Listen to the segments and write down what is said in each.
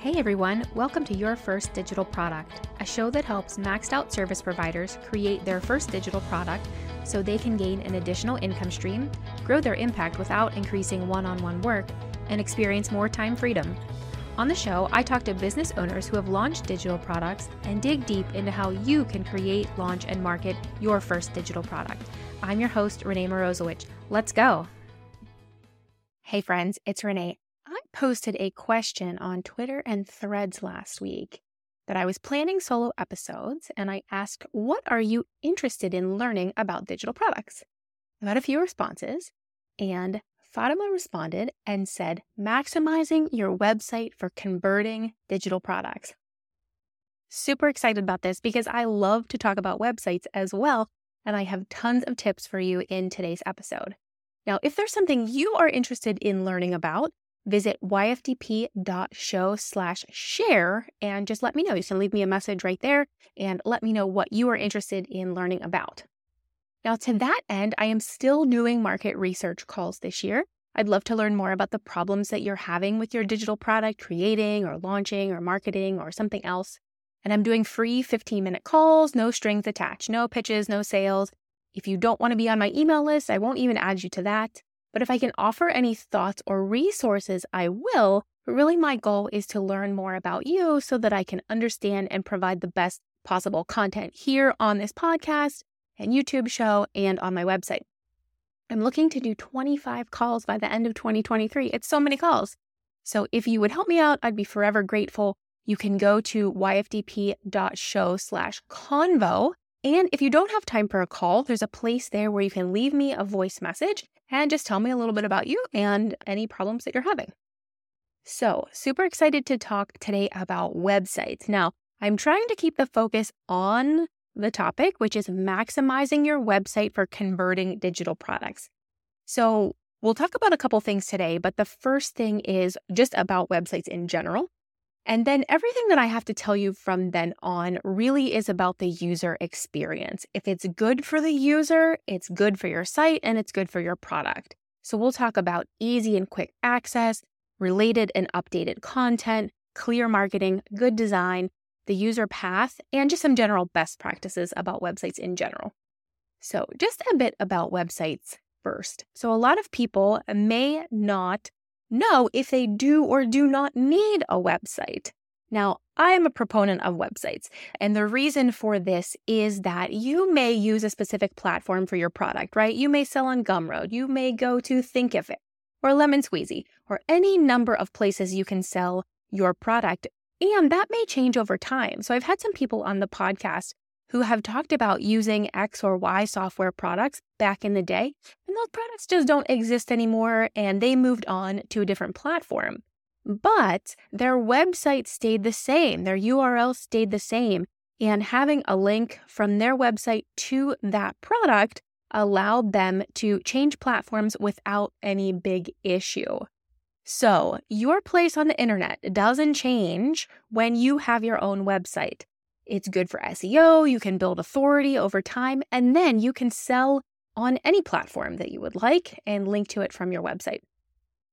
Hey everyone, welcome to Your First Digital Product, a show that helps maxed out service providers create their first digital product so they can gain an additional income stream, grow their impact without increasing one on one work, and experience more time freedom. On the show, I talk to business owners who have launched digital products and dig deep into how you can create, launch, and market your first digital product. I'm your host, Renee Morozowicz. Let's go. Hey friends, it's Renee posted a question on Twitter and threads last week that I was planning solo episodes and I asked, What are you interested in learning about digital products? I got a few responses, and Fatima responded and said, Maximizing your website for converting digital products. Super excited about this because I love to talk about websites as well, and I have tons of tips for you in today's episode. Now, if there's something you are interested in learning about, visit yfdp.show slash share and just let me know. You can leave me a message right there and let me know what you are interested in learning about. Now, to that end, I am still doing market research calls this year. I'd love to learn more about the problems that you're having with your digital product, creating or launching or marketing or something else. And I'm doing free 15 minute calls, no strings attached, no pitches, no sales. If you don't want to be on my email list, I won't even add you to that. But if I can offer any thoughts or resources, I will. But really, my goal is to learn more about you so that I can understand and provide the best possible content here on this podcast and YouTube show and on my website. I'm looking to do 25 calls by the end of 2023. It's so many calls. So if you would help me out, I'd be forever grateful. You can go to yfdp.show slash convo. And if you don't have time for a call, there's a place there where you can leave me a voice message and just tell me a little bit about you and any problems that you're having. So, super excited to talk today about websites. Now, I'm trying to keep the focus on the topic, which is maximizing your website for converting digital products. So, we'll talk about a couple things today, but the first thing is just about websites in general. And then everything that I have to tell you from then on really is about the user experience. If it's good for the user, it's good for your site and it's good for your product. So we'll talk about easy and quick access, related and updated content, clear marketing, good design, the user path, and just some general best practices about websites in general. So, just a bit about websites first. So, a lot of people may not know if they do or do not need a website. Now, I'm a proponent of websites, and the reason for this is that you may use a specific platform for your product, right? You may sell on Gumroad, you may go to Thinkific or Lemon Squeezy, or any number of places you can sell your product, and that may change over time. So I've had some people on the podcast who have talked about using X or Y software products back in the day, those products just don't exist anymore and they moved on to a different platform. But their website stayed the same, their URL stayed the same, and having a link from their website to that product allowed them to change platforms without any big issue. So, your place on the internet doesn't change when you have your own website. It's good for SEO. You can build authority over time, and then you can sell on any platform that you would like and link to it from your website.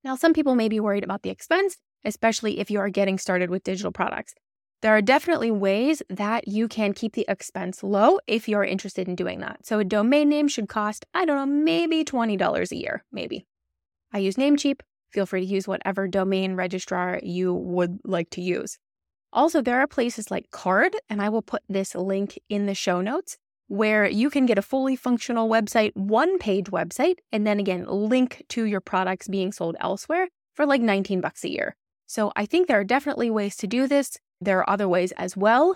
Now, some people may be worried about the expense, especially if you are getting started with digital products. There are definitely ways that you can keep the expense low if you're interested in doing that. So, a domain name should cost, I don't know, maybe $20 a year, maybe. I use Namecheap. Feel free to use whatever domain registrar you would like to use. Also, there are places like Carrd, and I will put this link in the show notes where you can get a fully functional website, one page website, and then again, link to your products being sold elsewhere for like 19 bucks a year. So I think there are definitely ways to do this. There are other ways as well,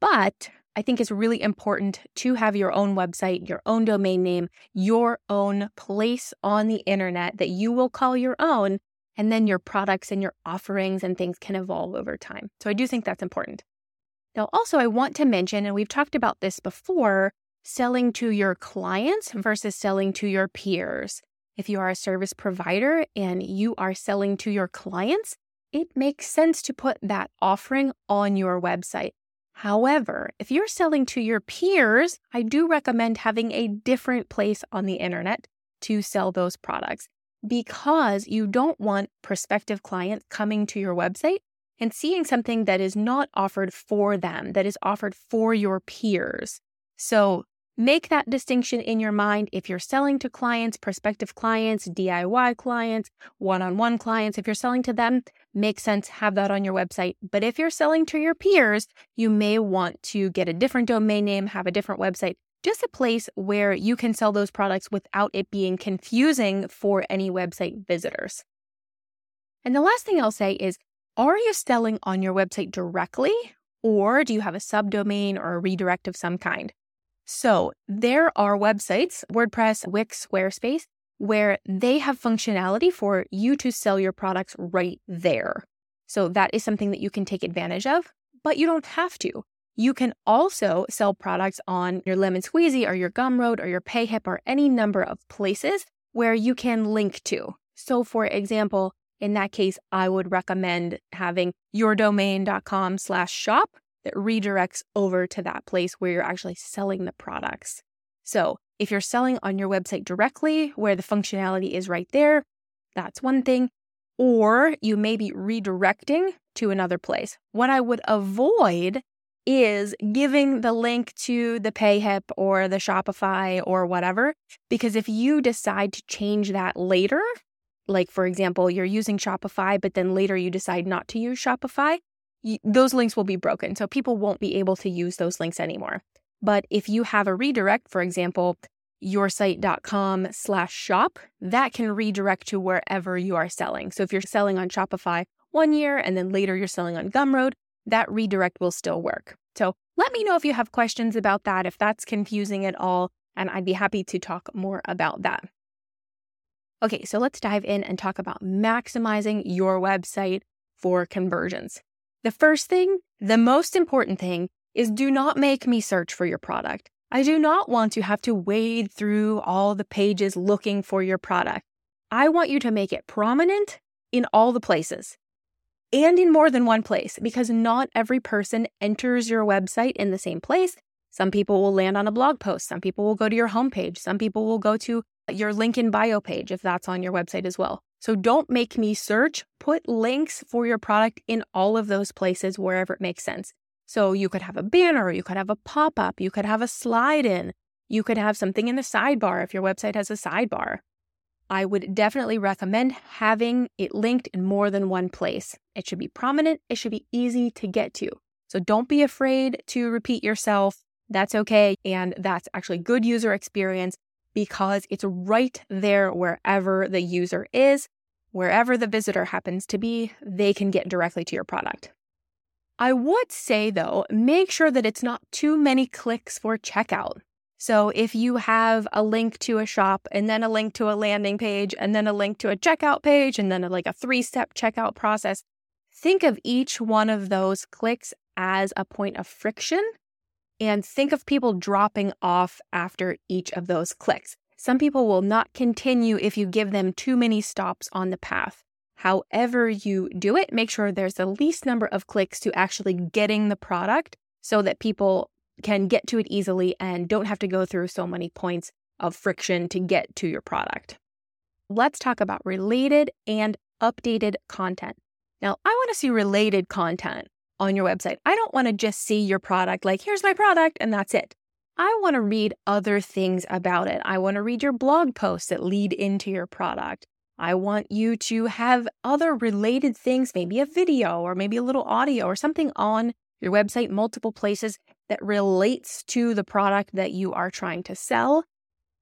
but I think it's really important to have your own website, your own domain name, your own place on the internet that you will call your own and then your products and your offerings and things can evolve over time. So I do think that's important. Now, also, I want to mention, and we've talked about this before, selling to your clients versus selling to your peers. If you are a service provider and you are selling to your clients, it makes sense to put that offering on your website. However, if you're selling to your peers, I do recommend having a different place on the internet to sell those products because you don't want prospective clients coming to your website and seeing something that is not offered for them, that is offered for your peers. So make that distinction in your mind if you're selling to clients, prospective clients, DIY clients, one on one clients. If you're selling to them, makes sense, have that on your website. But if you're selling to your peers, you may want to get a different domain name, have a different website, just a place where you can sell those products without it being confusing for any website visitors. And the last thing I'll say is are you selling on your website directly, or do you have a subdomain or a redirect of some kind? So there are websites, WordPress, Wix, Squarespace, where they have functionality for you to sell your products right there. So that is something that you can take advantage of, but you don't have to. You can also sell products on your Lemon Squeezy or your Gumroad or your PayHip or any number of places where you can link to. So, for example, in that case, I would recommend having yourdomain.com slash shop that redirects over to that place where you're actually selling the products. So if you're selling on your website directly where the functionality is right there, that's one thing. Or you may be redirecting to another place. What I would avoid is giving the link to the PayHip or the Shopify or whatever, because if you decide to change that later, like for example, you're using Shopify, but then later you decide not to use Shopify, those links will be broken. So people won't be able to use those links anymore. But if you have a redirect, for example, yoursite.com slash shop, that can redirect to wherever you are selling. So if you're selling on Shopify one year and then later you're selling on Gumroad, that redirect will still work. So let me know if you have questions about that, if that's confusing at all, and I'd be happy to talk more about that. Okay, so let's dive in and talk about maximizing your website for conversions. The first thing, the most important thing, is do not make me search for your product. I do not want to have to wade through all the pages looking for your product. I want you to make it prominent in all the places and in more than one place because not every person enters your website in the same place. Some people will land on a blog post. Some people will go to your homepage. Some people will go to your link in bio page if that's on your website as well. So don't make me search. Put links for your product in all of those places wherever it makes sense. So you could have a banner, you could have a pop up, you could have a slide in, you could have something in the sidebar if your website has a sidebar. I would definitely recommend having it linked in more than one place. It should be prominent, it should be easy to get to. So don't be afraid to repeat yourself. That's okay. And that's actually good user experience because it's right there wherever the user is, wherever the visitor happens to be, they can get directly to your product. I would say though, make sure that it's not too many clicks for checkout. So if you have a link to a shop and then a link to a landing page and then a link to a checkout page and then a, like a three step checkout process, think of each one of those clicks as a point of friction and think of people dropping off after each of those clicks. Some people will not continue if you give them too many stops on the path. However, you do it, make sure there's the least number of clicks to actually getting the product so that people can get to it easily and don't have to go through so many points of friction to get to your product. Let's talk about related and updated content. Now, I want to see related content on your website. I don't want to just see your product like, here's my product, and that's it. I want to read other things about it. I want to read your blog posts that lead into your product. I want you to have other related things, maybe a video or maybe a little audio or something on your website, multiple places that relates to the product that you are trying to sell.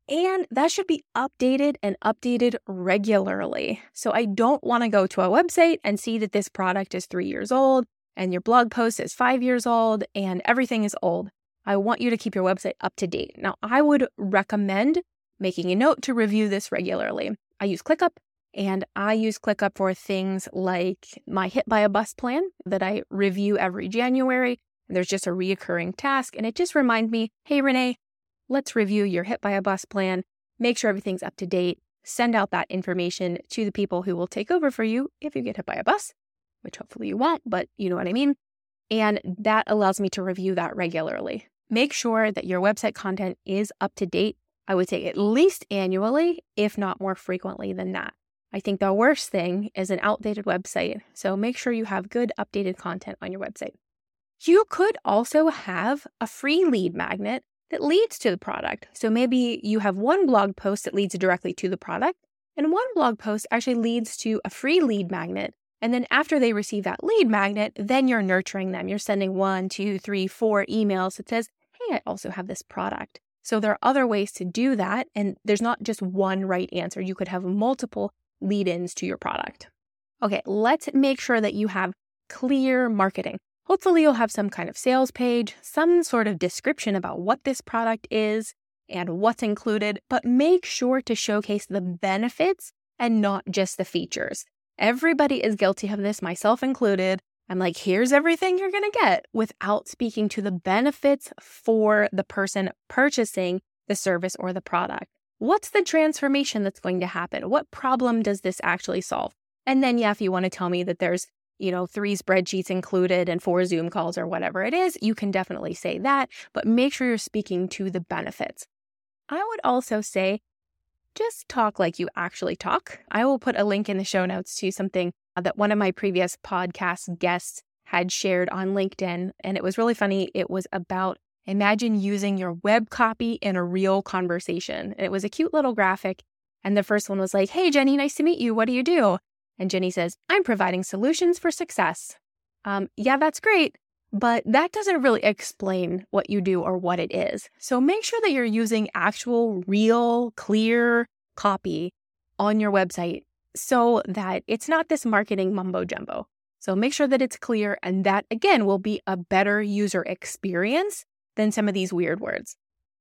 And that should be updated and updated regularly. So I don't want to go to a website and see that this product is three years old and your blog post is five years old and everything is old. I want you to keep your website up to date. Now, I would recommend making a note to review this regularly. I use ClickUp and I use ClickUp for things like my hit by a bus plan that I review every January. And there's just a reoccurring task, and it just reminds me hey, Renee, let's review your hit by a bus plan, make sure everything's up to date, send out that information to the people who will take over for you if you get hit by a bus which hopefully you won't, but you know what I mean. And that allows me to review that regularly. Make sure that your website content is up to date. I would say at least annually, if not more frequently than that. I think the worst thing is an outdated website. So make sure you have good updated content on your website. You could also have a free lead magnet that leads to the product. So maybe you have one blog post that leads directly to the product, and one blog post actually leads to a free lead magnet. And then after they receive that lead magnet, then you're nurturing them. You're sending one, two, three, four emails that says, Hey, I also have this product. So there are other ways to do that. And there's not just one right answer. You could have multiple lead ins to your product. Okay, let's make sure that you have clear marketing. Hopefully, you'll have some kind of sales page, some sort of description about what this product is and what's included, but make sure to showcase the benefits and not just the features. Everybody is guilty of this, myself included. I'm like, here's everything you're going to get without speaking to the benefits for the person purchasing the service or the product. What's the transformation that's going to happen? What problem does this actually solve? And then, yeah, if you want to tell me that there's you know, three spreadsheets included and four Zoom calls or whatever it is, you can definitely say that, but make sure you're speaking to the benefits. I would also say just talk like you actually talk. I will put a link in the show notes to something that one of my previous podcast guests had shared on LinkedIn. And it was really funny. It was about imagine using your web copy in a real conversation. And it was a cute little graphic. And the first one was like, Hey, Jenny, nice to meet you. What do you do? And Jenny says, I'm providing solutions for success. Um, yeah, that's great, but that doesn't really explain what you do or what it is. So make sure that you're using actual, real, clear copy on your website so that it's not this marketing mumbo jumbo. So make sure that it's clear, and that again will be a better user experience than some of these weird words.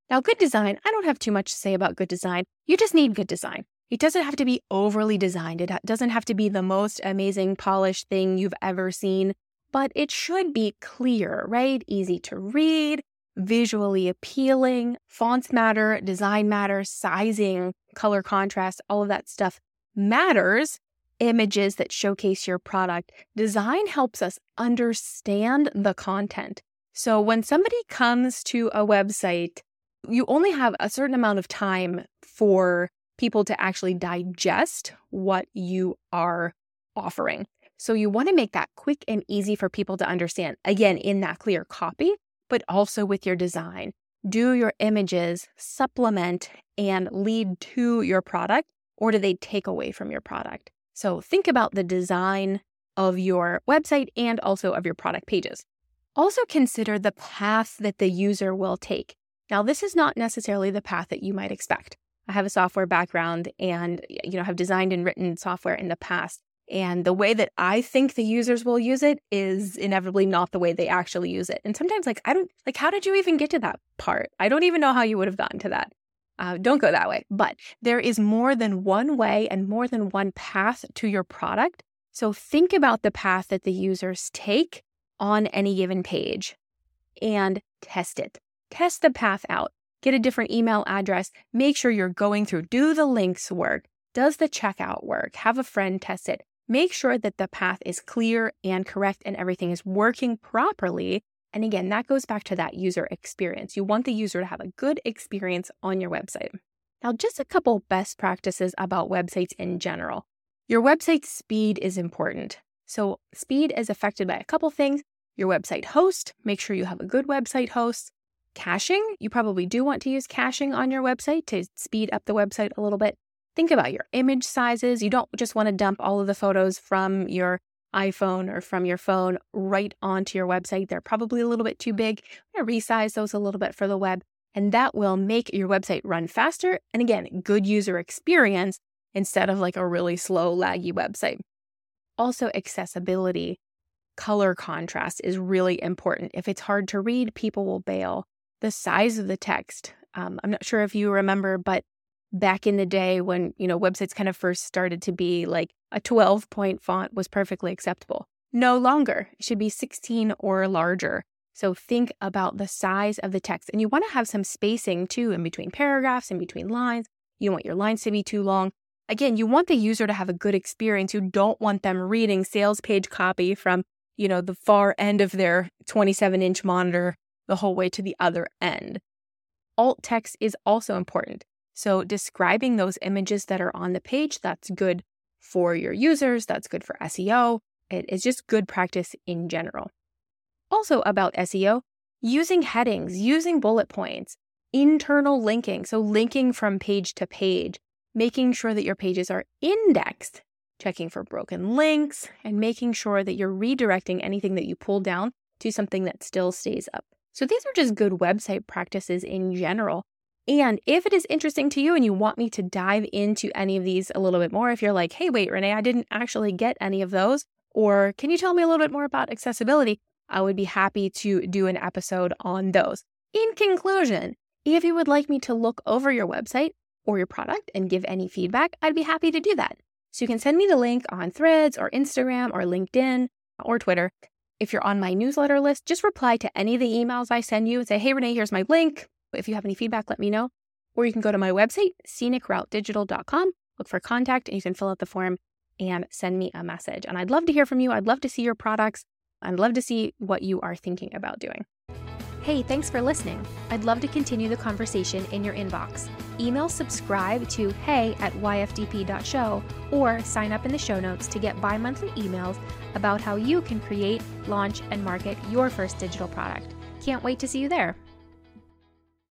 Now, good design, I don't have too much to say about good design. You just need good design. It doesn't have to be overly designed. It doesn't have to be the most amazing polished thing you've ever seen, but it should be clear, right? Easy to read, visually appealing. Fonts matter, design matters, sizing, color contrast, all of that stuff matters. Images that showcase your product. Design helps us understand the content. So when somebody comes to a website, you only have a certain amount of time for people to actually digest what you are offering. So you want to make that quick and easy for people to understand. Again, in that clear copy, but also with your design. Do your images supplement and lead to your product, or do they take away from your product? So think about the design of your website and also of your product pages. Also consider the path that the user will take. Now, this is not necessarily the path that you might expect. I have a software background and you know have designed and written software in the past. And the way that I think the users will use it is inevitably not the way they actually use it. And sometimes, like, I don't, like, how did you even get to that part? I don't even know how you would have gotten to that. Uh, don't go that way. But there is more than one way and more than one path to your product. So think about the path that the users take on any given page and test it. Test the path out get a different email address, make sure you're going through, do the links work, does the checkout work, have a friend test it. Make sure that the path is clear and correct and everything is working properly. And again, that goes back to that user experience. You want the user to have a good experience on your website. Now, just a couple best practices about websites in general. Your website speed is important. So, speed is affected by a couple things. Your website host, make sure you have a good website host. Caching, you probably do want to use caching on your website to speed up the website a little bit. Think about your image sizes. You don't just want to dump all of the photos from your iPhone or from your phone right onto your website. They're probably a little bit too big. I'm going to resize those a little bit for the web, and that will make your website run faster. And again, good user experience instead of like a really slow, laggy website. Also, accessibility, color contrast is really important. If it's hard to read, people will bail the size of the text. Um, I'm not sure if you remember, but back in the day when, you know, websites kind of first started to be like a 12 point font was perfectly acceptable. No longer. It should be 16 or larger. So think about the size of the text. And you want to have some spacing too in between paragraphs, in between lines. You want your lines to be too long. Again, you want the user to have a good experience. You don't want them reading sales page copy from, you know, the far end of their 27 inch monitor the whole way to the other end. Alt text is also important. So, describing those images that are on the page, that's good for your users, that's good for SEO. It is just good practice in general. Also, about SEO, using headings, using bullet points, internal linking, so linking from page to page, making sure that your pages are indexed, checking for broken links, and making sure that you're redirecting anything that you pull down to something that still stays up. So, these are just good website practices in general. And if it is interesting to you and you want me to dive into any of these a little bit more, if you're like, hey, wait, Renee, I didn't actually get any of those, or can you tell me a little bit more about accessibility? I would be happy to do an episode on those. In conclusion, if you would like me to look over your website or your product and give any feedback, I'd be happy to do that. So you can send me the link on Threads or Instagram or LinkedIn or Twitter. If you're on my newsletter list, just reply to any of the emails I send you and say, hey, Renee, here's my link. If you have any feedback, let me know. Or you can go to my website, scenicroutedigital.com, look for contact, and you can fill out the form and send me a message. And I'd love to hear from you. I'd love to see your products. I'd love to see what you are thinking about doing. Hey, thanks for listening. I'd love to continue the conversation in your inbox. Email subscribe to hey at yfdp.show or sign up in the show notes to get bi monthly emails about how you can create, launch, and market your first digital product. Can't wait to see you there.